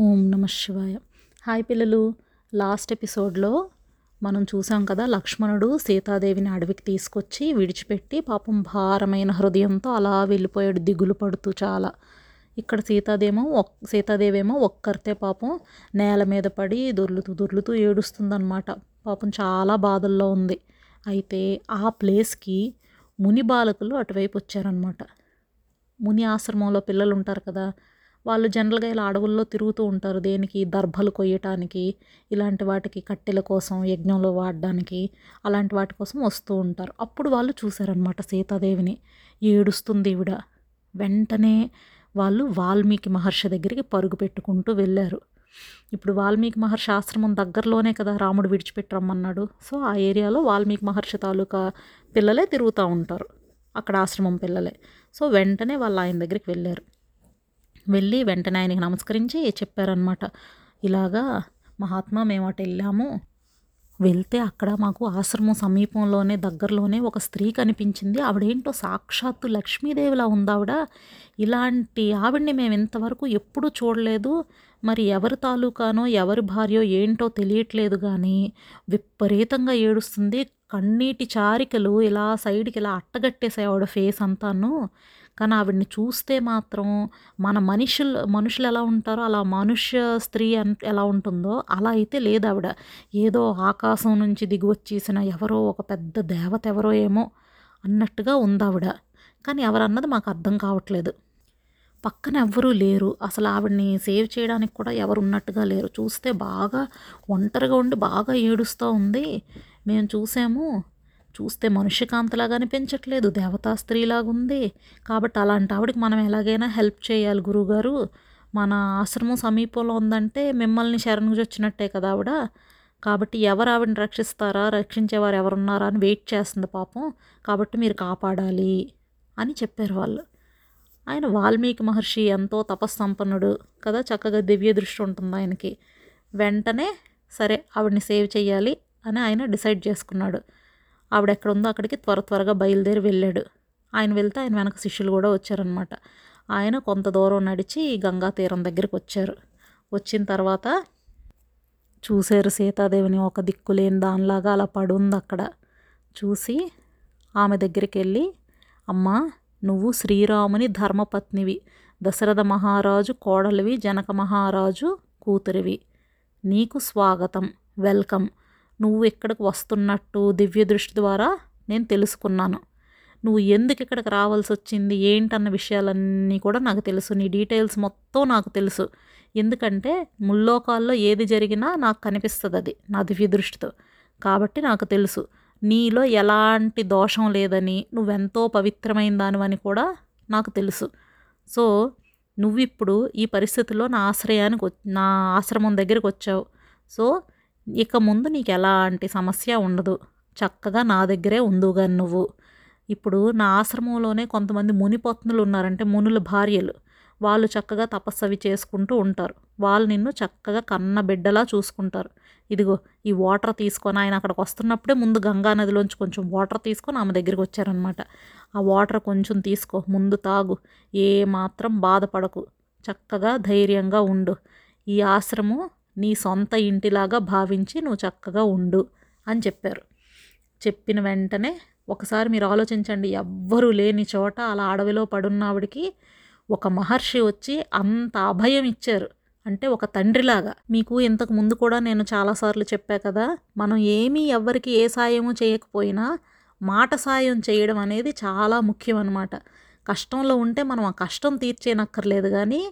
ఓం నమ శివాయ. హాయ్ పిల్లలు. లాస్ట్ ఎపిసోడ్లో మనం చూసాం కదా లక్ష్మణుడు సీతాదేవిని అడవికి తీసుకొచ్చి విడిచిపెట్టి పాపం భారమైన హృదయంతో అలా వెళ్ళిపోయాడు దిగులు పడుతూ చాలా. ఇక్కడ సీతాదేమో ఒక్ సీతాదేవేమో ఒక్కరితే పాపం నేల మీద పడి దొర్లుతూ దొర్లుతూ ఏడుస్తుందన్నమాట. పాపం చాలా బాధల్లో ఉంది. అయితే ఆ ప్లేస్కి ముని బాలకులు అటువైపు వచ్చారనమాట ముని ఆశ్రమంలో పిల్లలు ఉంటారు కదా వాళ్ళు జనరల్గా ఇలా అడవుల్లో తిరుగుతూ ఉంటారు. దేనికి? దర్భలు కొయ్యటానికి ఇలాంటి వాటికి కట్టెల కోసం యజ్ఞంలో వాడడానికి అలాంటి వాటి కోసం వస్తూ ఉంటారు. అప్పుడు వాళ్ళు చూశారనమాట సీతాదేవిని. ఏడుస్తుంది ఈవిడ. వెంటనే వాళ్ళు వాల్మీకి మహర్షి దగ్గరికి పరుగు పెట్టుకుంటూ వెళ్ళారు. ఇప్పుడు వాల్మీకి మహర్షి ఆశ్రమం దగ్గరలోనే కదా రాముడు విడిచిపెట్టి రమ్మన్నాడు. సో ఆ ఏరియాలో వాల్మీకి మహర్షి తాలూకా పిల్లలే తిరుగుతూ ఉంటారు. అక్కడ ఆశ్రమం పిల్లలే. సో వెంటనే వాళ్ళు ఆయన దగ్గరికి వెళ్ళారు. వెళ్ళి వెంటనే ఆయనకి నమస్కరించి చెప్పారనమాట ఇలాగా మహాత్మా మేము అటు వెళ్ళాము. వెళ్తే అక్కడ మాకు ఆశ్రమం సమీపంలోనే దగ్గరలోనే ఒక స్త్రీ కనిపించింది. ఆవిడేంటో సాక్షాత్తు లక్ష్మీదేవిలా ఉంది ఆవిడ. ఇలాంటి ఆవిడ్ని మేము ఇంతవరకు ఎప్పుడూ చూడలేదు. మరి ఎవరి తాలూకానో ఎవరి భార్యో ఏంటో తెలియట్లేదు కానీ విపరీతంగా ఏడుస్తుంది. కన్నీటి చారికలు ఇలా సైడ్కి ఇలా అట్టగట్టేసాయి ఆవిడ ఫేస్ అంతాను. కానీ ఆవిడని చూస్తే మాత్రం మన మనుషులు మనుషులు ఎలా ఉంటారో అలా మనుష్య స్త్రీ అన్ ఎలా ఉంటుందో అలా అయితే లేదు ఆవిడ. ఏదో ఆకాశం నుంచి దిగువచ్చేసిన ఎవరో ఒక పెద్ద దేవత ఎవరో ఏమో అన్నట్టుగా ఉంది ఆవిడ. కానీ ఎవరన్నది మాకు అర్థం కావట్లేదు. పక్కన ఎవ్వరూ లేరు. అసలు ఆవిడ్ని సేవ్ చేయడానికి కూడా ఎవరు ఉన్నట్టుగా లేరు. చూస్తే బాగా ఒంటరిగా ఉండి బాగా ఏడుస్తూ ఉంది. మేము చూసాము చూస్తే మనుష్యకాంతలాగా అనిపించట్లేదు దేవతా స్త్రీలాగుంది. కాబట్టి అలాంటి ఆవిడకి మనం ఎలాగైనా హెల్ప్ చేయాలి గురువుగారు మన ఆశ్రమం సమీపంలో ఉందంటే మిమ్మల్ని శరణుకు వచ్చినట్టే కదా ఆవిడ. కాబట్టి ఎవరు ఆవిడని రక్షిస్తారా రక్షించేవారు ఎవరున్నారా అని వెయిట్ చేస్తుంది పాపం. కాబట్టి మీరు కాపాడాలి అని చెప్పారు వాళ్ళు. ఆయన వాల్మీకి మహర్షి ఎంతో తపస్సంపన్నుడు కదా చక్కగా దివ్య దృష్టి ఉంటుంది ఆయనకి. వెంటనే సరే ఆవిడని సేవ్ చేయాలి అని ఆయన డిసైడ్ చేసుకున్నాడు. ఆవిడ ఎక్కడ ఉందో అక్కడికి త్వర త్వరగా బయలుదేరి వెళ్ళాడు. ఆయన వెళ్తే ఆయన వెనక శిష్యులు కూడా వచ్చారనమాట ఆయన కొంత దూరం నడిచి గంగా తీరం దగ్గరికి వచ్చారు. వచ్చిన తర్వాత చూశారు సీతాదేవిని ఒక దిక్కులేని దానిలాగా అలా పడుంది అక్కడ. చూసి ఆమె దగ్గరికి వెళ్ళి అమ్మా నువ్వు శ్రీరాముని ధర్మపత్నివి. దశరథ మహారాజు కోడలివి జనక మహారాజు కూతురివి. నీకు స్వాగతం. వెల్కమ్. నువ్వు ఇక్కడికి వస్తున్నట్టు దివ్య దృష్టి ద్వారా నేను తెలుసుకున్నాను. నువ్వు ఎందుకు ఇక్కడికి రావాల్సి వచ్చింది ఏంటన్న విషయాలన్నీ కూడా నాకు తెలుసు. నీ డీటెయిల్స్ మొత్తం నాకు తెలుసు. ఎందుకంటే ముల్లోకాల్లో ఏది జరిగినా నాకు కనిపిస్తుంది అది నా దివ్య దృష్టితో. కాబట్టి నాకు తెలుసు. నీలో ఎలాంటి దోషం లేదని నువ్వెంతో పవిత్రమైన దానివని కూడా నాకు తెలుసు. సో నువ్విప్పుడు ఈ పరిస్థితిలో నా ఆశ్రయానికి నా ఆశ్రమం దగ్గరికి వచ్చావు. సో ఇక ముందు నీకు ఎలాంటి సమస్య ఉండదు. చక్కగా నా దగ్గరే ఉందుగా నువ్వు. ఇప్పుడు నా ఆశ్రమంలోనే కొంతమంది మునిపత్నులు ఉన్నారంటే మునుల భార్యలు. వాళ్ళు చక్కగా తపస్సవి చేసుకుంటూ ఉంటారు. వాళ్ళు నిన్ను చక్కగా కన్న బిడ్డలా చూసుకుంటారు. ఇదిగో ఈ వాటర్ తీసుకొని ఆయన అక్కడికి వస్తున్నప్పుడే ముందు గంగా నదిలోంచి కొంచెం వాటర్ తీసుకొని ఆమె దగ్గరికి వచ్చారనమాట ఆ వాటర్ కొంచెం తీసుకో ముందు తాగు. ఏ మాత్రం బాధపడకు. చక్కగా ధైర్యంగా ఉండు. ఈ ఆశ్రమం నీ సొంత ఇంటిలాగా భావించి నువ్వు చక్కగా ఉండు అని చెప్పారు. చెప్పిన వెంటనే ఒకసారి మీరు ఆలోచించండి ఎవ్వరూ లేని చోట అలా అడవిలో పడున్నావిడికి ఒక మహర్షి వచ్చి అంత అభయం ఇచ్చారు. అంటే ఒక తండ్రిలాగా. మీకు ఇంతకు ముందు కూడా నేను చాలాసార్లు చెప్పా కదా మనం ఏమీ ఎవ్వరికి ఏ సాయము చేయకపోయినా మాట సాయం చేయడం అనేది చాలా ముఖ్యం అనమాట కష్టంలో ఉంటే మనం ఆ కష్టం తీర్చేనక్కర్లేదు కానీ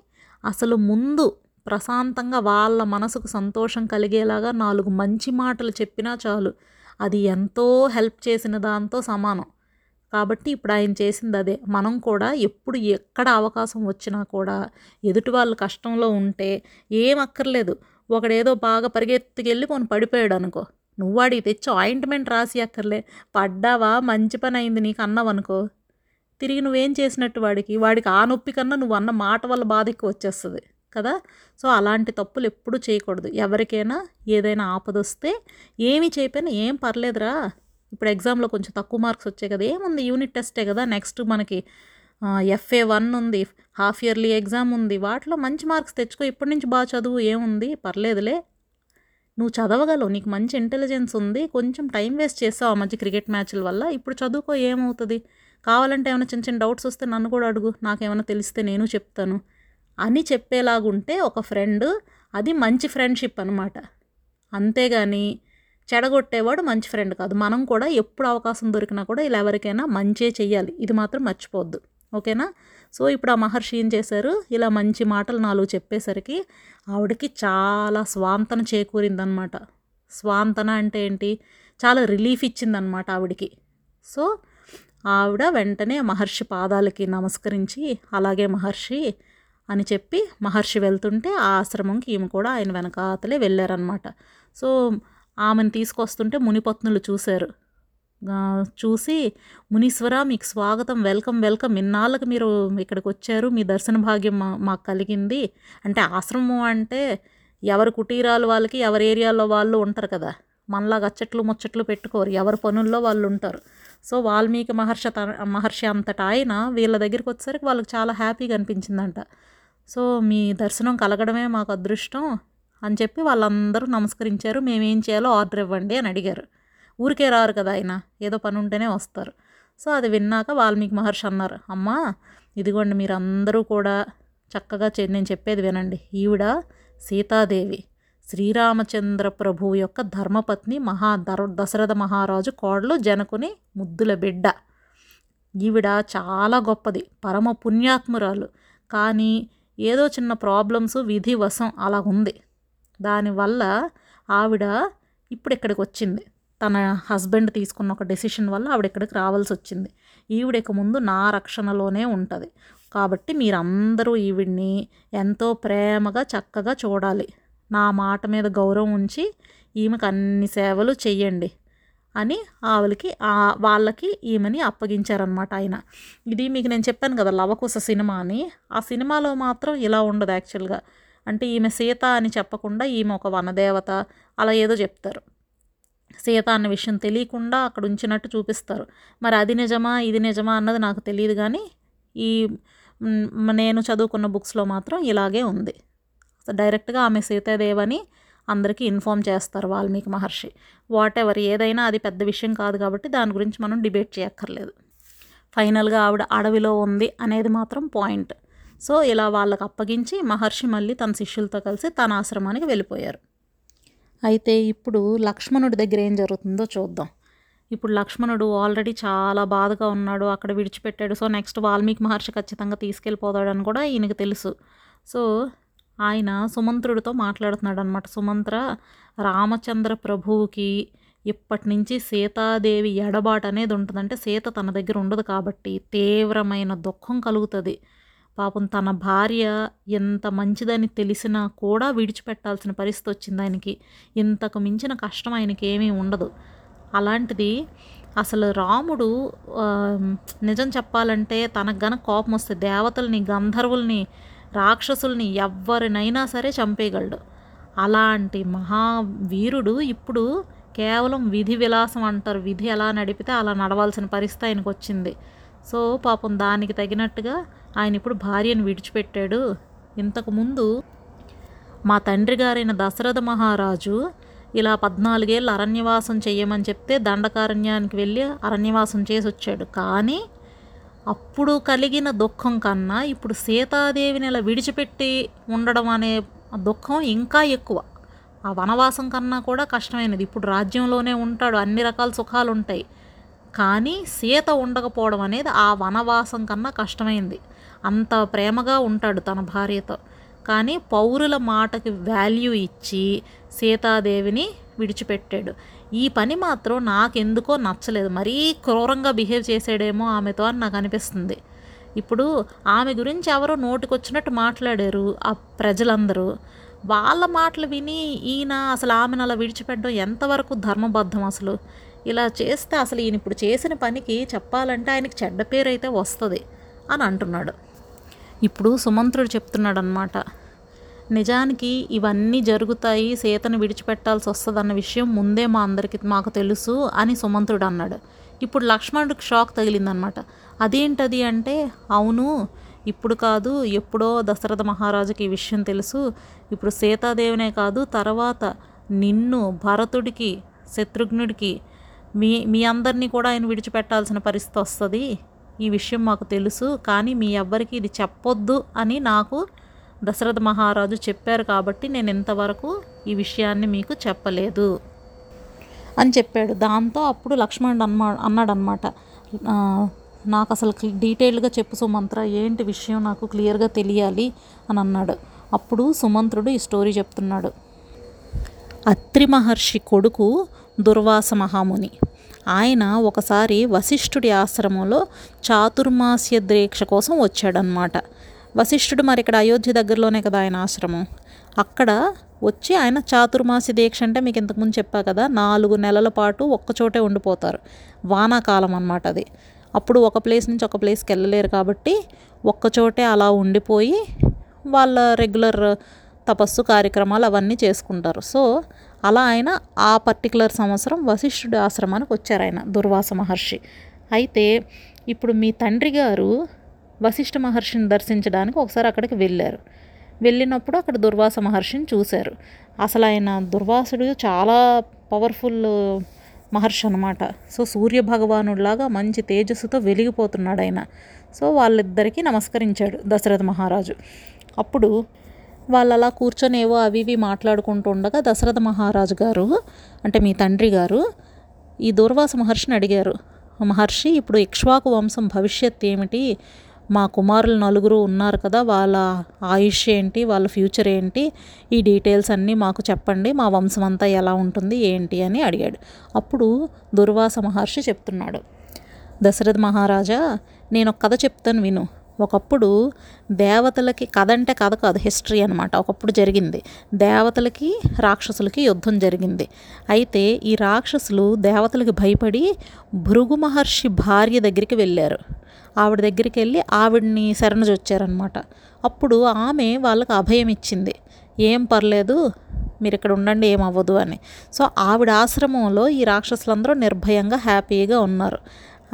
అసలు ముందు ప్రశాంతంగా వాళ్ళ మనసుకు సంతోషం కలిగేలాగా నాలుగు మంచి మాటలు చెప్పినా చాలు. అది ఎంతో హెల్ప్ చేసిన దాంతో సమానం. కాబట్టి ఇప్పుడు ఆయన చేసింది అదే. మనం కూడా ఎప్పుడు ఎక్కడ అవకాశం వచ్చినా కూడా ఎదుటి వాళ్ళు కష్టంలో ఉంటే ఏం అక్కర్లేదు. ఒకడేదో బాగా పరిగెత్తుకెళ్ళి కొన్ని పడిపోయాడు అనుకో. నువ్వు వాడికి తెచ్చి ఆయింట్మెంట్ రాసి అక్కర్లే. పడ్డావా? మంచి పని అయింది నీకు అన్నావనుకో తిరిగి నువ్వేం చేసినట్టు వాడికి? వాడికి ఆ నొప్పి కన్నా నువ్వు అన్న మాట వల్ల బాధ ఎక్కువ వచ్చేస్తుంది. కదా? సో అలాంటి తప్పులు ఎప్పుడూ చేయకూడదు. ఎవరికైనా ఏదైనా ఆపదొస్తే ఏమి చేయపోయినా ఏం పర్లేదురా. ఇప్పుడు ఎగ్జామ్లో కొంచెం తక్కువ మార్క్స్ వచ్చాయి కదా ఏముంది? యూనిట్ టెస్టే కదా. నెక్స్ట్ మనకి ఎఫ్ఏ వన్ ఉంది హాఫ్ ఇయర్లీ ఎగ్జామ్ ఉంది. వాటిలో మంచి మార్క్స్ తెచ్చుకో. ఇప్పటి నుంచి బాగా చదువు ఏముంది? పర్లేదులే. నువ్వు చదవగలవు. నీకు మంచి ఇంటెలిజెన్స్ ఉంది. కొంచెం టైం వేస్ట్ చేస్తావు ఆ మధ్య క్రికెట్ మ్యాచ్ల వల్ల. ఇప్పుడు చదువుకో ఏమవుతుంది? కావాలంటే ఏమైనా చిన్న చిన్న డౌట్స్ వస్తే నన్ను కూడా అడుగు. నాకేమైనా తెలిస్తే నేను చెప్తాను. అని చెప్పేలాగుంటే ఒక ఫ్రెండ్ అది మంచి ఫ్రెండ్షిప్ అనమాట అంతేగాని చెడగొట్టేవాడు మంచి ఫ్రెండ్ కాదు. మనం కూడా ఎప్పుడు అవకాశం దొరికినా కూడా ఇలా ఎవరికైనా మంచే చెయ్యాలి. ఇది మాత్రం మర్చిపోవద్దు. ఓకేనా? సో ఇప్పుడు ఆ మహర్షి ఏం చేశారు? ఇలా మంచి మాటలు నాలుగు చెప్పేసరికి ఆవిడకి చాలా స్వాంతన చేకూరిందనమాట స్వాంతన అంటే ఏంటి? చాలా రిలీఫ్ ఇచ్చిందనమాట ఆవిడికి. సో ఆవిడ వెంటనే మహర్షి పాదాలకి నమస్కరించి అలాగే మహర్షి అని చెప్పి మహర్షి వెళ్తుంటే ఆ ఆశ్రమంకి ఈమె కూడా ఆయన వెనకాతలే వెళ్ళారనమాట సో ఆమెను తీసుకొస్తుంటే మునిపత్నులు చూశారు. చూసి మునీశ్వర మీకు స్వాగతం. Welcome welcome. ఇన్నాళ్ళకి మీరు ఇక్కడికి వచ్చారు. మీ దర్శన భాగ్యం మా- మాకు కలిగింది. అంటే ఆశ్రమం అంటే ఎవరి కుటీరాలు వాళ్ళకి ఎవరి ఏరియాలో వాళ్ళు ఉంటారు కదా. మనలాగా అచ్చట్లు ముచ్చట్లు పెట్టుకోరు. ఎవరి పనుల్లో వాళ్ళు ఉంటారు. సో వాల్మీకి మహర్షి మహర్షి అంతటా ఆయన వీళ్ళ దగ్గరికి వచ్చేసరికి వాళ్ళకి చాలా హ్యాపీగా అనిపించిందంట. సో మీ దర్శనం కలగడమే మాకు అదృష్టం అని చెప్పి వాళ్ళందరూ నమస్కరించారు. మేమేం చేయాలో ఆర్డర్ ఇవ్వండి అని అడిగారు. ఊరికే రారు కదా ఆయన. ఏదో పని ఉంటేనే వస్తారు. సో అది విన్నాక వాల్మీకి మహర్షి అన్నారు అమ్మా ఇదిగోండి మీరు అందరూ కూడా చక్కగా చే- నేను చెప్పేది వినండి. ఈవిడ సీతాదేవి శ్రీరామచంద్ర ప్రభువు యొక్క ధర్మపత్ని మహా దర దశరథ మహారాజు కోడలు జనకుని ముద్దుల బిడ్డ. ఈవిడ చాలా గొప్పది. పరమ పుణ్యాత్మురాలు. కానీ ఏదో చిన్న ప్రాబ్లమ్స్ విధి వశం అలా ఉంది. దానివల్ల ఆవిడ ఇప్పుడు ఇక్కడికి వచ్చింది. తన హస్బెండ్ తీసుకున్న ఒక డెసిషన్ వల్ల ఆవిడ ఇక్కడికి రావాల్సి వచ్చింది. ఈవిడ ఇక ముందు నా రక్షణలోనే ఉంటుంది. కాబట్టి మీరందరూ ఈవిడ్ని ఎంతో ప్రేమగా చక్కగా చూడాలి. నా మాట మీద గౌరవం ఉంచి ఈమెకు అన్ని సేవలు చెయ్యండి. అని ఆవులకి ఆ- వాళ్ళకి ఈమెని అప్పగించారనమాట ఆయన. ఇది మీకు నేను చెప్పాను కదా లవకుశ సినిమా అని. ఆ సినిమాలో మాత్రం ఇలా ఉండదు యాక్చువల్గా. అంటే ఈమె సీత అని చెప్పకుండా ఈమె ఒక వనదేవత అలా ఏదో చెప్తారు. సీత అన్న విషయం తెలియకుండా అక్కడ ఉంచినట్టు చూపిస్తారు. మరి అది నిజమా ఇది నిజమా అన్నది నాకు తెలియదు కానీ ఈ నేను చదువుకున్న బుక్స్లో మాత్రం ఇలాగే ఉంది. డైరెక్ట్గా ఆమె సీతాదేవని అందరికీ ఇన్ఫామ్ చేస్తారు వాల్మీకి మహర్షి. వాట్ ఎవర్ ఏదైనా అది పెద్ద విషయం కాదు కాబట్టి దాని గురించి మనం డిబేట్ చేయక్కర్లేదు. ఫైనల్గా ఆవిడ అడవిలో ఉంది అనేది మాత్రం పాయింట్. సో ఇలా వాళ్ళకు అప్పగించి మహర్షి మళ్ళీ తన శిష్యులతో కలిసి తన ఆశ్రమానికి వెళ్ళిపోయారు. అయితే ఇప్పుడు లక్ష్మణుడి దగ్గర ఏం జరుగుతుందో చూద్దాం. ఇప్పుడు లక్ష్మణుడు ఆల్రెడీ చాలా బాధగా ఉన్నాడు అక్కడ విడిచిపెట్టాడు. సో నెక్స్ట్ వాల్మీకి మహర్షి ఖచ్చితంగా తీసుకెళ్ళిపోతాడని కూడా ఈయనకు తెలుసు. సో ఆయన సుమంత్రుడితో మాట్లాడుతున్నాడు అనమాట సుమంత్ర రామచంద్ర ప్రభువుకి ఇప్పటి నుంచి సీతాదేవి ఎడబాటు అనేది ఉంటుంది అంటే సీత తన దగ్గర ఉండదు కాబట్టి తీవ్రమైన దుఃఖం కలుగుతుంది. పాపం తన భార్య ఎంత మంచిదని తెలిసినా కూడా విడిచిపెట్టాల్సిన పరిస్థితి వచ్చింది ఆయనకి. ఇంతకు మించిన కష్టం ఆయనకి ఏమీ ఉండదు. అలాంటిది అసలు రాముడు నిజం చెప్పాలంటే తనకు గన కోపం వస్తే దేవతల్ని గంధర్వుల్ని రాక్షసుల్ని ఎవరినైనా సరే చంపేయగలడు. అలాంటి మహావీరుడు ఇప్పుడు కేవలం విధి విలాసం అంటారు. విధి ఎలా నడిపితే అలా నడవాల్సిన పరిస్థితి ఆయనకు వచ్చింది. సో పాపం దానికి తగినట్టుగా ఆయన ఇప్పుడు భార్యను విడిచిపెట్టాడు. ఇంతకుముందు మా తండ్రి గారైన దశరథ మహారాజు ఇలా పద్నాలుగేళ్ళు అరణ్యవాసం చేయమని చెప్తే దండకారణ్యానికి వెళ్ళి అరణ్యవాసం చేసి వచ్చాడు కానీ అప్పుడు కలిగిన దుఃఖం కన్నా ఇప్పుడు సీతాదేవిని ఇలా విడిచిపెట్టి ఉండడం అనే దుఃఖం ఇంకా ఎక్కువ. ఆ వనవాసం కన్నా కూడా కష్టమైనది. ఇప్పుడు రాజ్యంలోనే ఉంటాడు. అన్ని రకాల సుఖాలు ఉంటాయి. కానీ సీత ఉండకపోవడం అనేది ఆ వనవాసం కన్నా కష్టమైంది. అంత ప్రేమగా ఉంటాడు తన భార్యతో. కానీ పౌరుల మాటకి వాల్యూ ఇచ్చి సీతాదేవిని విడిచిపెట్టాడు. ఈ పని మాత్రం నాకెందుకో నచ్చలేదు. మరీ క్రూరంగా బిహేవ్ చేసాడేమో ఆమెతో అని నాకు అనిపిస్తుంది. ఇప్పుడు ఆమె గురించి ఎవరో నోటికొచ్చినట్టు మాట్లాడారు ఆ ప్రజలందరూ. వాళ్ళ మాటలు విని ఈయన అసలు ఆమెను అలా విడిచిపెట్టడం ఎంతవరకు ధర్మబద్ధం అసలు? ఇలా చేస్తే అసలు ఈయన ఇప్పుడు చేసిన పనికి చెప్పాలంటే ఆయనకి చెడ్డ పేరు అయితే వస్తుంది అని అంటున్నాడు. ఇప్పుడు సుమంత్రుడు చెప్తున్నాడు అనమాట నిజానికి ఇవన్నీ జరుగుతాయి సీతను విడిచిపెట్టాల్సి వస్తుందన్న విషయం ముందే మా అందరికి మాకు తెలుసు అని సుమంత్రుడు అన్నాడు. ఇప్పుడు లక్ష్మణుడికి షాక్ తగిలిందనమాట అదేంటది అంటే అవును ఇప్పుడు కాదు ఎప్పుడో దశరథ మహారాజుకి ఈ విషయం తెలుసు. ఇప్పుడు సీతాదేవినే కాదు తర్వాత నిన్ను భరతుడికి శత్రుఘ్నుడికి మీ మీ అందరినీ కూడా ఆయన విడిచిపెట్టాల్సిన పరిస్థితి వస్తుంది. ఈ విషయం మాకు తెలుసు కానీ మీ ఎవ్వరికి ఇది చెప్పొద్దు అని నాకు దశరథ మహారాజు చెప్పారు కాబట్టి నేను ఇంతవరకు ఈ విషయాన్ని మీకు చెప్పలేదు. అని చెప్పాడు. దాంతో అప్పుడు లక్ష్మణుడు అన్మా అన్నాడనమాట నాకు అసలు డీటెయిల్గా చెప్పు సుమంత్ర ఏంటి విషయం నాకు క్లియర్గా తెలియాలి అని అన్నాడు. అప్పుడు సుమంత్రుడు ఈ స్టోరీ చెప్తున్నాడు. అత్రి మహర్షి కొడుకు దుర్వాస మహాముని. ఆయన ఒకసారి వశిష్ఠుడి ఆశ్రమంలో చాతుర్మాస్య దీక్ష కోసం వచ్చాడనమాట వశిష్ఠుడు మరి ఇక్కడ అయోధ్య దగ్గరలోనే కదా ఆయన ఆశ్రమం. అక్కడ వచ్చి ఆయన చాతుర్మాసి దీక్ష అంటే మీకు ఇంతకుముందు చెప్పా కదా నాలుగు నెలల పాటు ఒక్కచోటే ఉండిపోతారు. వానాకాలం అనమాట అది. అప్పుడు ఒక ప్లేస్ నుంచి ఒక ప్లేస్కి వెళ్ళలేరు కాబట్టి ఒక్కచోటే అలా ఉండిపోయి వాళ్ళ రెగ్యులర్ తపస్సు కార్యక్రమాలు అవన్నీ చేసుకుంటారు. సో అలా ఆయన ఆ పర్టికులర్ సంవత్సరం వశిష్ఠుడి ఆశ్రమానికి వచ్చారు ఆయన దుర్వాస మహర్షి. అయితే ఇప్పుడు మీ తండ్రి గారు వశిష్ఠ మహర్షిని దర్శించడానికి ఒకసారి అక్కడికి వెళ్ళారు. వెళ్ళినప్పుడు అక్కడ దుర్వాస మహర్షిని చూశారు. అసలు ఆయన దుర్వాసుడు చాలా పవర్ఫుల్ మహర్షి అనమాట సో సూర్య భగవానుడిలాగా మంచి తేజస్సుతో వెలిగిపోతున్నాడు ఆయన. సో వాళ్ళిద్దరికీ నమస్కరించాడు దశరథ మహారాజు. అప్పుడు వాళ్ళు అలా కూర్చొని ఏవో అవి ఇవి మాట్లాడుకుంటూ ఉండగా దశరథ మహారాజు గారు అంటే మీ తండ్రి గారు ఈ దుర్వాస మహర్షిని అడిగారు. మహర్షి ఇప్పుడు ఇక్ష్వాకు వంశం భవిష్యత్ ఏమిటి? మా కుమారులు నలుగురు ఉన్నారు కదా వాళ్ళ ఆయుష్ ఏంటి వాళ్ళ ఫ్యూచర్ ఏంటి ఈ డీటెయిల్స్ అన్నీ మాకు చెప్పండి మా వంశం అంతా ఎలా ఉంటుంది ఏంటి అని అడిగాడు. అప్పుడు దుర్వాస మహర్షి చెప్తున్నాడు. దశరథ మహారాజా నేను ఒక కథ చెప్తాను విను. ఒకప్పుడు దేవతలకి కథ అంటే కథ కాదు హిస్టరీ అనమాట ఒకప్పుడు జరిగింది. దేవతలకి రాక్షసులకి యుద్ధం జరిగింది. అయితే ఈ రాక్షసులు దేవతలకి భయపడి భృగు మహర్షి భార్య దగ్గరికి వెళ్ళారు. ఆవిడ దగ్గరికి వెళ్ళి ఆవిడ్ని శరణజొచ్చారనమాట అప్పుడు ఆమె వాళ్ళకి అభయం ఇచ్చింది. ఏం పర్లేదు మీరు ఇక్కడ ఉండండి ఏమవ్వదు అని. సో ఆవిడ ఆశ్రమంలో ఈ రాక్షసులందరూ నిర్భయంగా హ్యాపీగా ఉన్నారు.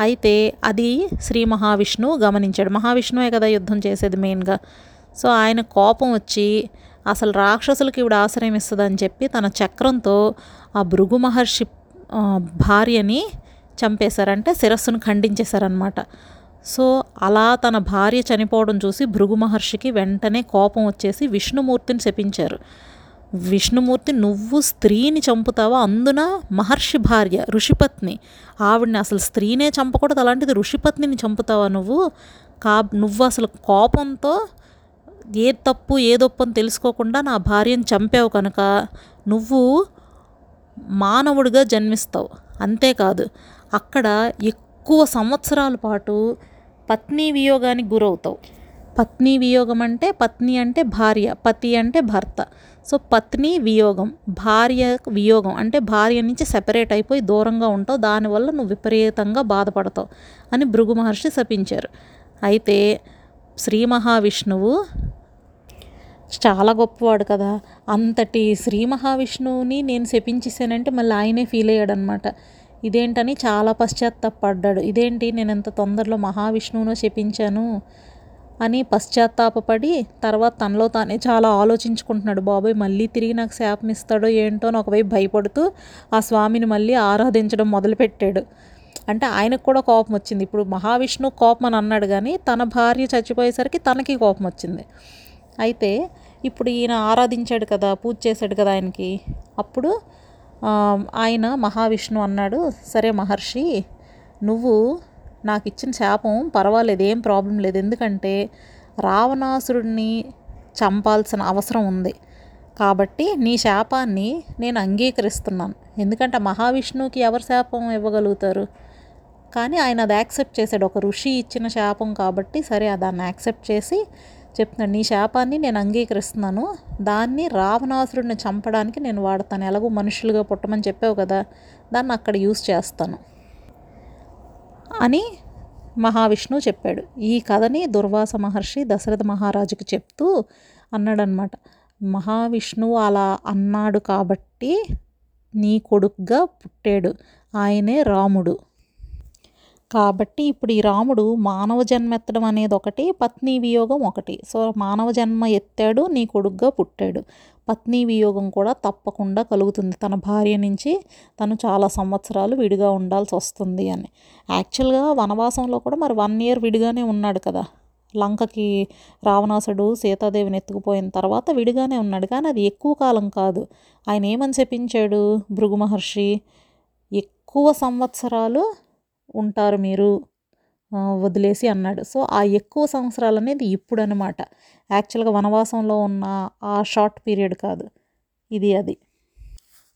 అయితే అది శ్రీ మహావిష్ణువు గమనించాడు. మహావిష్ణువే కదా యుద్ధం చేసేది మెయిన్గా. సో ఆయన కోపం వచ్చి అసలు రాక్షసులకి ఇవిడ ఆశ్రయం ఇస్తుందని చెప్పి తన చక్రంతో ఆ భృగు మహర్షి భార్యని చంపేశారంటే శిరస్సును ఖండించేశారనమాట సో అలా తన భార్య చనిపోవడం చూసి భృగు మహర్షికి వెంటనే కోపం వచ్చేసి విష్ణుమూర్తిని శపించారు. విష్ణుమూర్తి నువ్వు స్త్రీని చంపుతావా? అందున మహర్షి భార్య ఋషిపత్ని. ఆవిడని అసలు స్త్రీనే చంపకూడదు అలాంటిది ఋషిపత్నిని చంపుతావా నువ్వు? కా నువ్వు అసలు కోపంతో ఏ తప్పు ఏ తెలుసుకోకుండా నా భార్యను చంపావు కనుక నువ్వు మానవుడిగా జన్మిస్తావు. అంతేకాదు అక్కడ ఎక్కువ సంవత్సరాల పాటు పత్ని వియోగానికి గురవుతావు. పత్ని వియోగం అంటే పత్ని అంటే భార్య పతి అంటే భర్త. సో పత్ని వియోగం భార్య వియోగం అంటే భార్య నుంచి సెపరేట్ అయిపోయి దూరంగా ఉంటావు దానివల్ల నువ్వు విపరీతంగా బాధపడతావు అని భృగు మహర్షి శపించారు. అయితే శ్రీ మహావిష్ణువు చాలా గొప్పవాడు కదా అంతటి శ్రీ మహావిష్ణువుని నేను శపించేసానంటే మళ్ళీ ఆయనే ఫీల్ అయ్యాడనమాట ఇదేంటని చాలా పశ్చాత్తాపడ్డాడు. ఇదేంటి నేను ఎంత తొందరలో మహావిష్ణువును శపించాను అని పశ్చాత్తాపడి తర్వాత తనలో తానే చాలా ఆలోచించుకుంటున్నాడు. బాబాయ్ మళ్ళీ తిరిగి నాకు శాపం ఇస్తాడో ఏంటో అని ఒకవైపు భయపడుతూ ఆ స్వామిని మళ్ళీ ఆరాధించడం మొదలుపెట్టాడు. అంటే ఆయనకు కూడా కోపం వచ్చింది. ఇప్పుడు మహావిష్ణు కోపం అని అన్నాడు కానీ తన భార్య చచ్చిపోయేసరికి తనకి కోపం వచ్చింది. అయితే ఇప్పుడు ఈయన ఆరాధించాడు కదా పూజ చేశాడు కదా ఆయనకి. అప్పుడు ఆయన మహావిష్ణు అన్నాడు సరే మహర్షి నువ్వు నాకు ఇచ్చిన శాపం పర్వాలేదు ఏం ప్రాబ్లం లేదు. ఎందుకంటే రావణాసురుడిని చంపాల్సిన అవసరం ఉంది. కాబట్టి నీ శాపాన్ని నేను అంగీకరిస్తున్నాను. ఎందుకంటే మహావిష్ణువుకి ఎవరు శాపం ఇవ్వగలుగుతారు? కానీ ఆయన అది యాక్సెప్ట్ చేశాడు. ఒక ఋషి ఇచ్చిన శాపం కాబట్టి సరే దాన్ని యాక్సెప్ట్ చేసి చెప్తున్నాడు నీ శాపాన్ని నేను అంగీకరిస్తున్నాను. దాన్ని రావణాసురుడిని చంపడానికి నేను వాడతాను. ఎలాగో మనుషులుగా పుట్టమని చెప్పావు కదా దాన్ని అక్కడ యూస్ చేస్తాను. అని మహావిష్ణువు చెప్పాడు. ఈ కథని దుర్వాస మహర్షి దశరథ మహారాజుకి చెప్తూ అన్నాడనమాట మహావిష్ణువు అలా అన్నాడు కాబట్టి నీ కొడుకుగా పుట్టాడు. ఆయనే రాముడు. కాబట్టి ఇప్పుడు ఈ రాముడు మానవ జన్మ ఎత్తడం అనేది ఒకటి పత్ని వియోగం ఒకటి. సో మానవ జన్మ ఎత్తాడు నీ కొడుగ్గా పుట్టాడు. పత్ని వియోగం కూడా తప్పకుండా కలుగుతుంది. తన భార్య నుంచి తను చాలా సంవత్సరాలు విడిగా ఉండాల్సి వస్తుంది అని. యాక్చువల్గా వనవాసంలో కూడా మరి వన్ ఇయర్ విడిగానే ఉన్నాడు కదా. లంకకి రావణాసుడు సీతాదేవిని ఎత్తుకుపోయిన తర్వాత విడిగానే ఉన్నాడు. కానీ అది ఎక్కువ కాలం కాదు. ఆయన ఏమని చెప్పించాడు భృగు మహర్షి ఎక్కువ సంవత్సరాలు ఉంటారు మీరు వదిలేసి అన్నాడు. సో ఆ ఎక్కువ సంవత్సరాలు అనేది ఇప్పుడు అనమాట యాక్చువల్గా వనవాసంలో ఉన్న ఆ షార్ట్ పీరియడ్ కాదు. ఇది అది.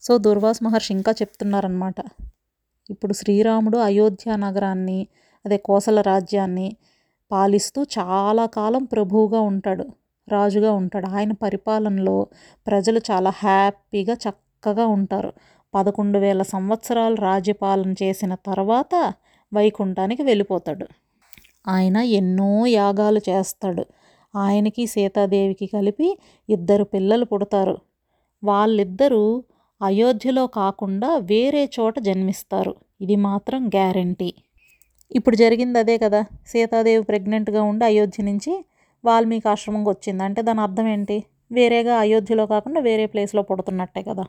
సో దుర్వాస్ మహర్షి ఇంకా చెప్తున్నారనమాట ఇప్పుడు శ్రీరాముడు అయోధ్య నగరాన్ని అదే కోసల రాజ్యాన్ని పాలిస్తూ చాలా కాలం ప్రభువుగా ఉంటాడు రాజుగా ఉంటాడు. ఆయన పరిపాలనలో ప్రజలు చాలా హ్యాపీగా చక్కగా ఉంటారు. పదకొండు వేల సంవత్సరాలు రాజ్యపాలన చేసిన తర్వాత వైకుంఠానికి వెళ్ళిపోతాడు. ఆయన ఎన్నో యాగాలు చేస్తాడు. ఆయనకి సీతాదేవికి కలిపి ఇద్దరు పిల్లలు పుడతారు. వాళ్ళిద్దరూ అయోధ్యలో కాకుండా వేరే చోట జన్మిస్తారు. ఇది మాత్రం గ్యారంటీ. ఇప్పుడు జరిగింది అదే కదా. సీతాదేవి ప్రెగ్నెంట్గా ఉండి అయోధ్య నుంచి వాల్మీకి ఆశ్రమంకి వచ్చింది. అంటే దాని అర్థం ఏంటి? వేరేగా అయోధ్యలో కాకుండా వేరే ప్లేస్లో పుడుతున్నట్టే కదా.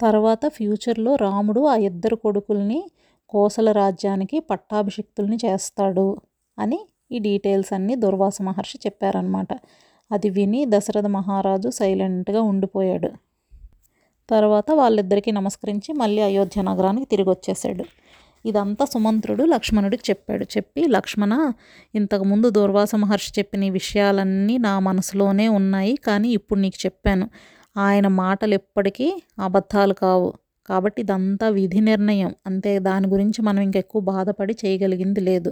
తర్వాత ఫ్యూచర్లో రాముడు ఆ ఇద్దరు కొడుకుల్ని కోసల రాజ్యానికి పట్టాభిషిక్తుల్ని చేస్తాడు అని ఈ డీటెయిల్స్ అన్నీ దుర్వాస మహర్షి చెప్పారనమాట అది విని దశరథ మహారాజు సైలెంట్గా ఉండిపోయాడు. తర్వాత వాళ్ళిద్దరికీ నమస్కరించి మళ్ళీ అయోధ్య నగరానికి తిరిగి వచ్చేసాడు ఇదంతా సుమంత్రుడు లక్ష్మణుడికి చెప్పాడు. చెప్పి లక్ష్మణ ఇంతకుముందు దుర్వాస మహర్షి చెప్పిన విషయాలన్నీ నా మనసులోనే ఉన్నాయి కానీ ఇప్పుడు నీకు చెప్పాను. ఆయన మాటలు ఎప్పటికీ అబద్ధాలు కావు. కాబట్టి ఇదంతా విధి నిర్ణయం. అంతే దాని గురించి మనం ఇంకెక్కువ బాధపడి చేయగలిగింది లేదు.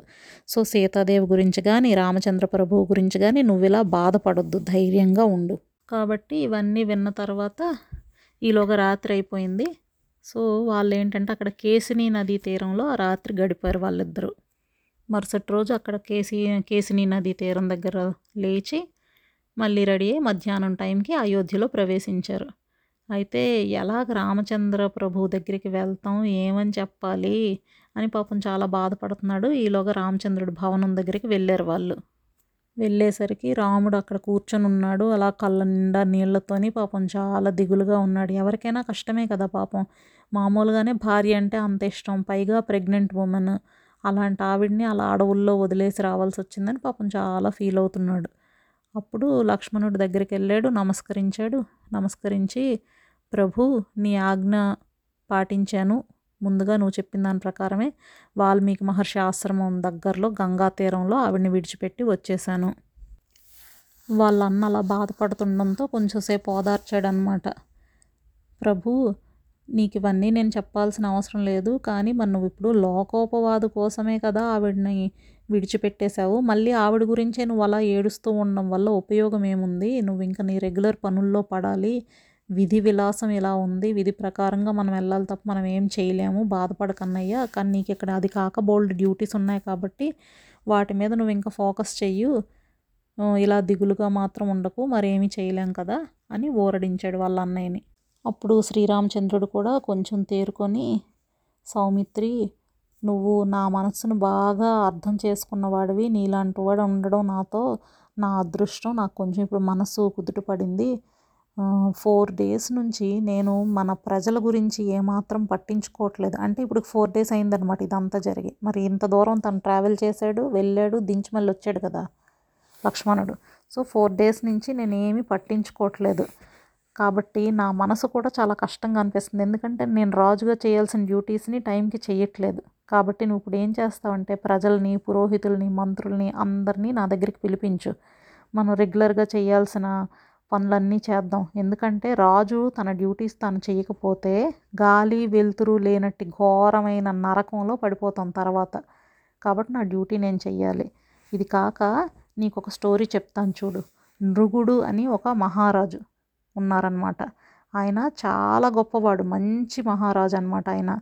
సో సీతాదేవి గురించి కానీ రామచంద్ర ప్రభువు గురించి కానీ నువ్వు ఇలా బాధపడొద్దు ధైర్యంగా ఉండు. కాబట్టి ఇవన్నీ విన్న తర్వాత ఈలోగా రాత్రి అయిపోయింది. సో వాళ్ళు ఏంటంటే అక్కడ కేసిని నదీ తీరంలో ఆ రాత్రి గడిపారు వాళ్ళిద్దరూ. మరుసటి రోజు అక్కడ కేసి కేసిని నదీ తీరం దగ్గర లేచి మళ్ళీ రెడీ అయ్యి మధ్యాహ్నం టైంకి అయోధ్యలో ప్రవేశించారు. అయితే ఎలాగ రామచంద్ర ప్రభు దగ్గరికి వెళ్తాం? ఏమని చెప్పాలి? అని పాపం చాలా బాధపడుతున్నాడు. ఈలోగా రామచంద్రుడు భవనం దగ్గరికి వెళ్ళారు వాళ్ళు. వెళ్ళేసరికి రాముడు అక్కడ కూర్చొని ఉన్నాడు. అలా కళ్ళ నిండా నీళ్ళతోని పాపం చాలా దిగులుగా ఉన్నాడు. ఎవరికైనా కష్టమే కదా పాపం. మామూలుగానే భార్య అంటే అంత ఇష్టం. పైగా ప్రెగ్నెంట్ ఉమెన్ అలాంటి ఆవిడ్ని అలా అడవుల్లో వదిలేసి రావాల్సి వచ్చిందని పాపం చాలా ఫీల్ అవుతున్నాడు. అప్పుడు లక్ష్మణుడి దగ్గరికి వెళ్ళాడు. నమస్కరించాడు. నమస్కరించి ప్రభు నీ ఆజ్ఞ పాటించాను. ముందుగా నువ్వు చెప్పిన దాని ప్రకారమే వాల్మీకి మహర్షి ఆశ్రమం దగ్గరలో గంగా తీరంలో ఆవిడని విడిచిపెట్టి వచ్చేసాను వాళ్ళ అన్న అలా బాధపడుతుండడంతో కొంచెంసేపు ఓదార్చాడనమాట ప్రభు నీకు ఇవన్నీ నేను చెప్పాల్సిన అవసరం లేదు కానీ మరి నువ్వు ఇప్పుడు లోకోపవాదు కోసమే కదా ఆవిడని విడిచిపెట్టేశావు. మళ్ళీ ఆవిడ గురించే నువ్వు అలా ఏడుస్తూ ఉండడం వల్ల ఉపయోగం ఏముంది? నువ్వు ఇంకా నీ రెగ్యులర్ పనుల్లో పడాలి. విధి విలాసం ఇలా ఉంది. విధి ప్రకారంగా మనం వెళ్ళాలి తప్ప మనం ఏం చేయలేము. బాధపడకన్నయ్యా. కానీ నీకు ఇక్కడ అది కాక బోల్డ్ డ్యూటీస్ ఉన్నాయి కాబట్టి వాటి మీద నువ్వు ఇంకా ఫోకస్ చెయ్యు. ఇలా దిగులుగా మాత్రం ఉండకు. మరేమీ చేయలేం కదా అని ఊరడించాడు వాళ్ళ అన్నయ్యని. అప్పుడు శ్రీరామచంద్రుడు కూడా కొంచెం తేరుకొని సౌమిత్రి నువ్వు నా మనసును బాగా అర్థం చేసుకున్నవాడివి నీలాంటి వాడు ఉండడం నాతో నా అదృష్టం. నాకు కొంచెం ఇప్పుడు మనసు కుదుట పడింది. ఫోర్ డేస్ నుంచి నేను మన ప్రజల గురించి ఏమాత్రం పట్టించుకోవట్లేదు. అంటే ఇప్పుడు ఫోర్ డేస్ అయిందనమాట ఇదంతా జరిగి. మరి ఇంత దూరం తను ట్రావెల్ చేశాడు వెళ్ళాడు దించి మళ్ళీ వచ్చాడు కదా లక్ష్మణుడు. సో ఫోర్ డేస్ నుంచి నేను ఏమీ పట్టించుకోవట్లేదు. కాబట్టి నా మనసు కూడా చాలా కష్టంగా అనిపిస్తుంది. ఎందుకంటే నేను రాజుగా చేయాల్సిన డ్యూటీస్ని టైంకి చేయట్లేదు. కాబట్టి నువ్వు ఇప్పుడు ఏం చేస్తావంటే ప్రజల్ని పురోహితుల్ని మంత్రుల్ని అందరినీ నా దగ్గరికి పిలిపించు. మనం రెగ్యులర్గా చేయాల్సిన పనులన్నీ చేద్దాం. ఎందుకంటే రాజు తన డ్యూటీస్ తను చేయకపోతే గాలి వెలుతురు లేనట్టి ఘోరమైన నరకంలో పడిపోతాం తర్వాత. కాబట్టి నా డ్యూటీ నేను చెయ్యాలి. ఇది కాక నీకు ఒక స్టోరీ చెప్తాను చూడు. నృగుడు అని ఒక మహారాజు ఉన్నారనమాట ఆయన చాలా గొప్పవాడు మంచి మహారాజు అనమాట ఆయన.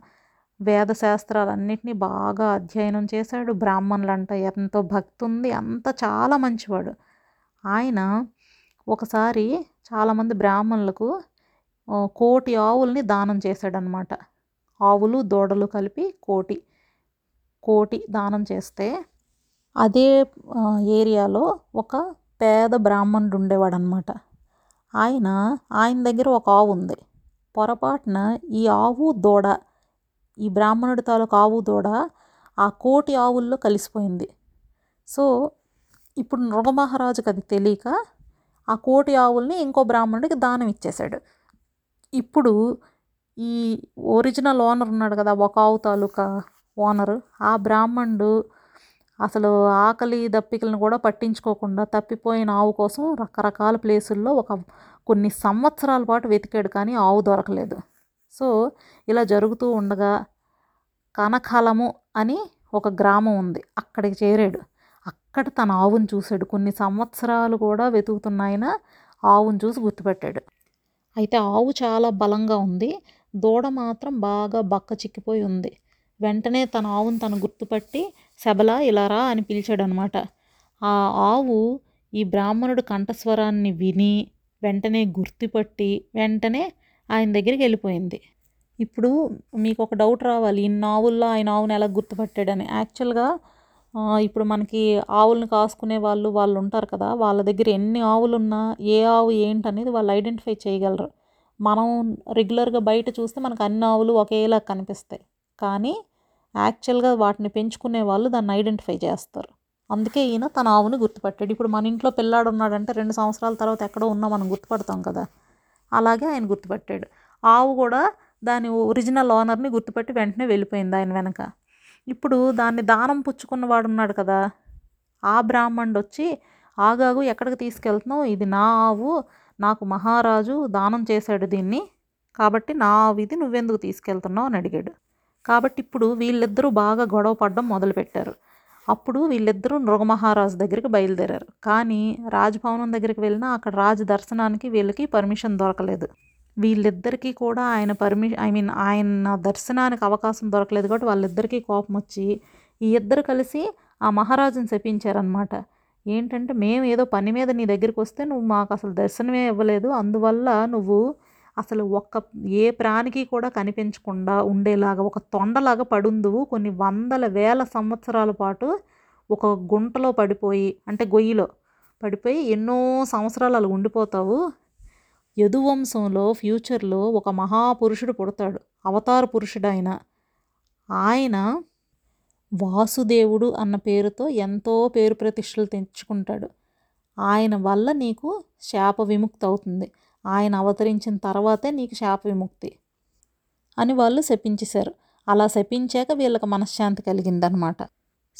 వేద శాస్త్రాలన్నింటినీ బాగా అధ్యయనం చేశాడు. బ్రాహ్మణులంట ఎంతో భక్తి ఉంది అంత చాలా మంచివాడు. ఆయన ఒకసారి చాలామంది బ్రాహ్మణులకు కోటి ఆవుల్ని దానం చేశాడనమాట ఆవులు దూడలు కలిపి కోటి కోటి దానం చేస్తే అదే ఏరియాలో ఒక పేద బ్రాహ్మణుడు ఉండేవాడు అనమాట ఆయన ఆయన దగ్గర ఒక ఆవు ఉంది. పొరపాటున ఈ ఆవు దూడ ఈ బ్రాహ్మణుడి తాలూకు ఆవు దూడ ఆ కోటి ఆవుల్లో కలిసిపోయింది. సో ఇప్పుడు నృగమహారాజుకి అది తెలియక ఆ కోటి ఆవుల్ని ఇంకో బ్రాహ్మణుడికి దానం ఇచ్చేశాడు. ఇప్పుడు ఈ ఒరిజినల్ ఓనర్ ఉన్నాడు కదా ఒక ఆవు తాలూకా ఓనరు ఆ బ్రాహ్మణుడు అసలు ఆకలి దప్పికలను కూడా పట్టించుకోకుండా తప్పిపోయిన ఆవు కోసం రకరకాల ప్లేసుల్లో ఒక కొన్ని సంవత్సరాల పాటు వెతికాడు కానీ ఆవు దొరకలేదు. సో ఇలా జరుగుతూ ఉండగా కనకాలము అని ఒక గ్రామం ఉంది అక్కడికి చేరాడు. అక్కడ తన ఆవును చూశాడు. కొన్ని సంవత్సరాలు కూడా వెతుకుతున్నాయన ఆవును చూసి గుర్తుపెట్టాడు. అయితే ఆవు చాలా బలంగా ఉంది. దూడ మాత్రం బాగా బక్క చిక్కిపోయి ఉంది. వెంటనే తన ఆవును తను గుర్తుపట్టి శబల ఇలారా అని పిలిచాడనమాట. ఆ ఆవు ఈ బ్రాహ్మణుడు కంఠస్వరాన్ని విని వెంటనే గుర్తుపట్టి వెంటనే ఆయన దగ్గరికి వెళ్ళిపోయింది. ఇప్పుడు మీకు ఒక డౌట్ రావాలి. ఇన్ని ఆవుల్లో ఆయన ఆవుని ఎలా గుర్తుపట్టాడని. యాక్చువల్గా ఇప్పుడు మనకి ఆవులను కాసుకునే వాళ్ళు వాళ్ళు ఉంటారు కదా వాళ్ళ దగ్గర ఎన్ని ఆవులు ఉన్నా ఏ ఆవు ఏంటనేది వాళ్ళు ఐడెంటిఫై చేయగలరు. మనం రెగ్యులర్గా బయట చూస్తే మనకు అన్ని ఆవులు ఒకేలా కనిపిస్తాయి. కానీ యాక్చువల్గా వాటిని పెంచుకునే వాళ్ళు దాన్ని ఐడెంటిఫై చేస్తారు. అందుకే ఈయన తన ఆవుని గుర్తుపట్టాడు. ఇప్పుడు మన ఇంట్లో పిల్లాడు ఉన్నాడంటే రెండు సంవత్సరాల తర్వాత ఎక్కడో ఉన్నా మనం గుర్తుపడతాం కదా. అలాగే ఆయన గుర్తుపట్టాడు. ఆవు కూడా దాని ఒరిజినల్ ఓనర్ని గుర్తుపట్టి వెంటనే వెళ్ళిపోయింది ఆయన వెనక. ఇప్పుడు దాన్ని దానం పుచ్చుకున్నవాడు ఉన్నాడు కదా ఆ బ్రాహ్మణుడు వచ్చి ఆగాగు ఎక్కడికి తీసుకెళ్తున్నావు? ఇది నా ఆవు నాకు మహారాజు దానం చేశాడు దీన్ని కాబట్టి నా ఆవు ఇది నువ్వెందుకు తీసుకెళ్తున్నావు? అని అడిగాడు. కాబట్టి ఇప్పుడు వీళ్ళిద్దరూ బాగా గొడవ పడడం మొదలుపెట్టారు. అప్పుడు వీళ్ళిద్దరూ నృగమహారాజు దగ్గరికి బయలుదేరారు. కానీ రాజభవనం దగ్గరికి వెళ్ళినా అక్కడ రాజు దర్శనానికి వీళ్ళకి పర్మిషన్ దొరకలేదు. వీళ్ళిద్దరికీ కూడా ఆయన పర్మిషన్ ఐ మీన్ ఆయన దర్శనానికి అవకాశం దొరకలేదు కాబట్టి వాళ్ళిద్దరికీ కోపం వచ్చి ఈ ఇద్దరు కలిసి ఆ మహారాజుని శపించారనమాట ఏంటంటే మేము ఏదో పని మీద నీ దగ్గరికి వస్తే నువ్వు మాకు అసలు దర్శనమే ఇవ్వలేదు. అందువల్ల నువ్వు అసలు ఒక్క ఏ ప్రాణికి కూడా కనిపించకుండా ఉండేలాగా ఒక తొండలాగా పడుందువు. కొన్ని వందల వేల సంవత్సరాల పాటు ఒక గుంటలో పడిపోయి అంటే గొయ్యిలో పడిపోయి ఎన్నో సంవత్సరాలు అలా ఉండిపోతావు. యదువంశంలో ఫ్యూచర్లో ఒక మహాపురుషుడు పుడతాడు. అవతార పురుషుడు ఆయన వాసుదేవుడు అన్న పేరుతో ఎంతో పేరు ప్రతిష్టలు తెచ్చుకుంటాడు. ఆయన వల్ల నీకు శాప విముక్తి అవుతుంది. ఆయన అవతరించిన తర్వాతే నీకు శాప విముక్తి అని వాళ్ళు శపించేశారు. అలా శపించాక వీళ్ళకి మనశ్శాంతి కలిగిందనమాట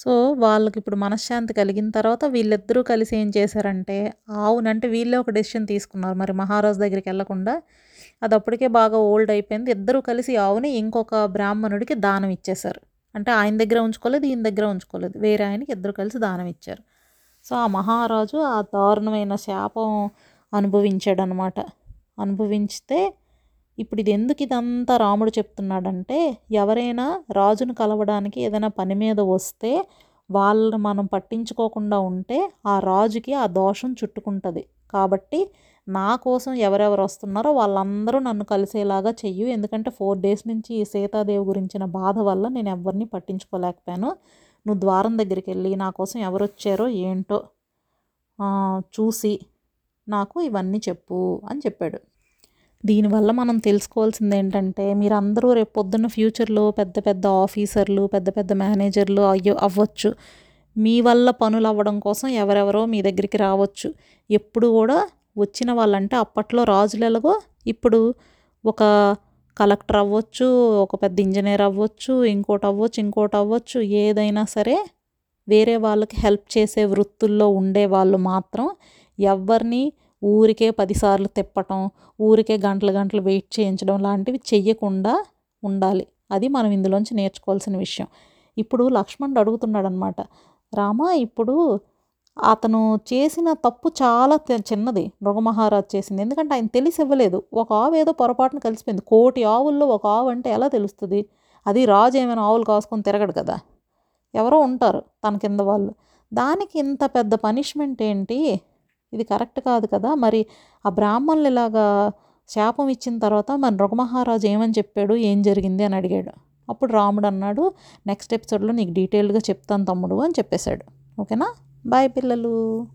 సో వాళ్ళకి ఇప్పుడు మనశ్శాంతి కలిగిన తర్వాత వీళ్ళిద్దరూ కలిసి ఏం చేశారంటే ఆవునంటే వీళ్ళే ఒక డెసిషన్ తీసుకున్నారు. మరి మహారాజు దగ్గరికి వెళ్ళకుండా అది అప్పటికే బాగా ఓల్డ్ అయిపోయింది. ఇద్దరూ కలిసి ఆవుని ఇంకొక బ్రాహ్మణుడికి దానం ఇచ్చేశారు. అంటే ఆయన దగ్గర ఉంచుకోలేదు ఈయన దగ్గర ఉంచుకోలేదు. వేరే ఆయనకి ఇద్దరు కలిసి దానం ఇచ్చారు. సో ఆ మహారాజు ఆ దారుణమైన శాపం అనుభవించాడనమాట అనుభవించితే ఇప్పుడు ఇది ఎందుకు ఇదంతా రాముడు చెప్తున్నాడంటే ఎవరైనా రాజును కలవడానికి ఏదైనా పని మీద వస్తే వాళ్ళని మనం పట్టించుకోకుండా ఉంటే ఆ రాజుకి ఆ దోషం చుట్టుకుంటుంది. కాబట్టి నా కోసం ఎవరెవరు వస్తున్నారో వాళ్ళందరూ నన్ను కలిసేలాగా చెయ్యు. ఎందుకంటే ఫోర్ డేస్ నుంచి ఈ సీతాదేవి గురించిన బాధ వల్ల నేను ఎవరిని పట్టించుకోలేకపోయాను. నువ్వు ద్వారం దగ్గరికి వెళ్ళి నా కోసం ఎవరు వచ్చారో ఏంటో చూసి నాకు ఇవన్నీ చెప్పు అని చెప్పాడు. దీనివల్ల మనం తెలుసుకోవాల్సింది ఏంటంటే మీరు అందరూ రేపు పొద్దున్న ఫ్యూచర్లో పెద్ద పెద్ద ఆఫీసర్లు పెద్ద పెద్ద మేనేజర్లు అయ్యో అవ్వచ్చు. మీ వల్ల పనులు అవ్వడం కోసం ఎవరెవరో మీ దగ్గరికి రావచ్చు. ఎప్పుడు కూడా వచ్చిన వాళ్ళంటే అప్పట్లో రాజులు ఎలాగో ఇప్పుడు ఒక కలెక్టర్ అవ్వచ్చు ఒక పెద్ద ఇంజనీర్ అవ్వచ్చు ఇంకోటి అవ్వచ్చు ఇంకోటి అవ్వచ్చు ఏదైనా సరే వేరే వాళ్ళకి హెల్ప్ చేసే వృత్తుల్లో ఉండే వాళ్ళు మాత్రం ఎవరిని ఊరికే పదిసార్లు తిప్పటం ఊరికే గంటలు గంటలు వెయిట్ చేయించడం లాంటివి చెయ్యకుండా ఉండాలి. అది మనం ఇందులోంచి నేర్చుకోవాల్సిన విషయం. ఇప్పుడు లక్ష్మణుడు అడుగుతున్నాడు అనమాట రామ ఇప్పుడు అతను చేసిన తప్పు చాలా చిన్నది. మృగమహారాజు చేసింది. ఎందుకంటే ఆయన తెలిసి ఇవ్వలేదు ఒక ఆవు ఏదో పొరపాటున కలిసిపోయింది. కోటి ఆవుల్లో ఒక ఆవు అంటే ఎలా తెలుస్తుంది? అది రాజు ఏమైనా ఆవులు కాసుకొని తిరగడు కదా. ఎవరో ఉంటారు తన కింద వాళ్ళు. దానికి ఇంత పెద్ద పనిష్మెంట్ ఏంటి? ఇది కరెక్ట్ కాదు కదా? మరి ఆ బ్రాహ్మణులు ఇలాగా శాపం ఇచ్చిన తర్వాత మరి మృగమహారాజు ఏమని చెప్పాడు? ఏం జరిగింది? అని అడిగాడు. అప్పుడు రాముడు అన్నాడు నెక్స్ట్ ఎపిసోడ్లో నీకు డీటెయిల్గా చెప్తాను తమ్ముడు అని చెప్పేశాడు. ఓకేనా? బాయ్ పిల్లలు.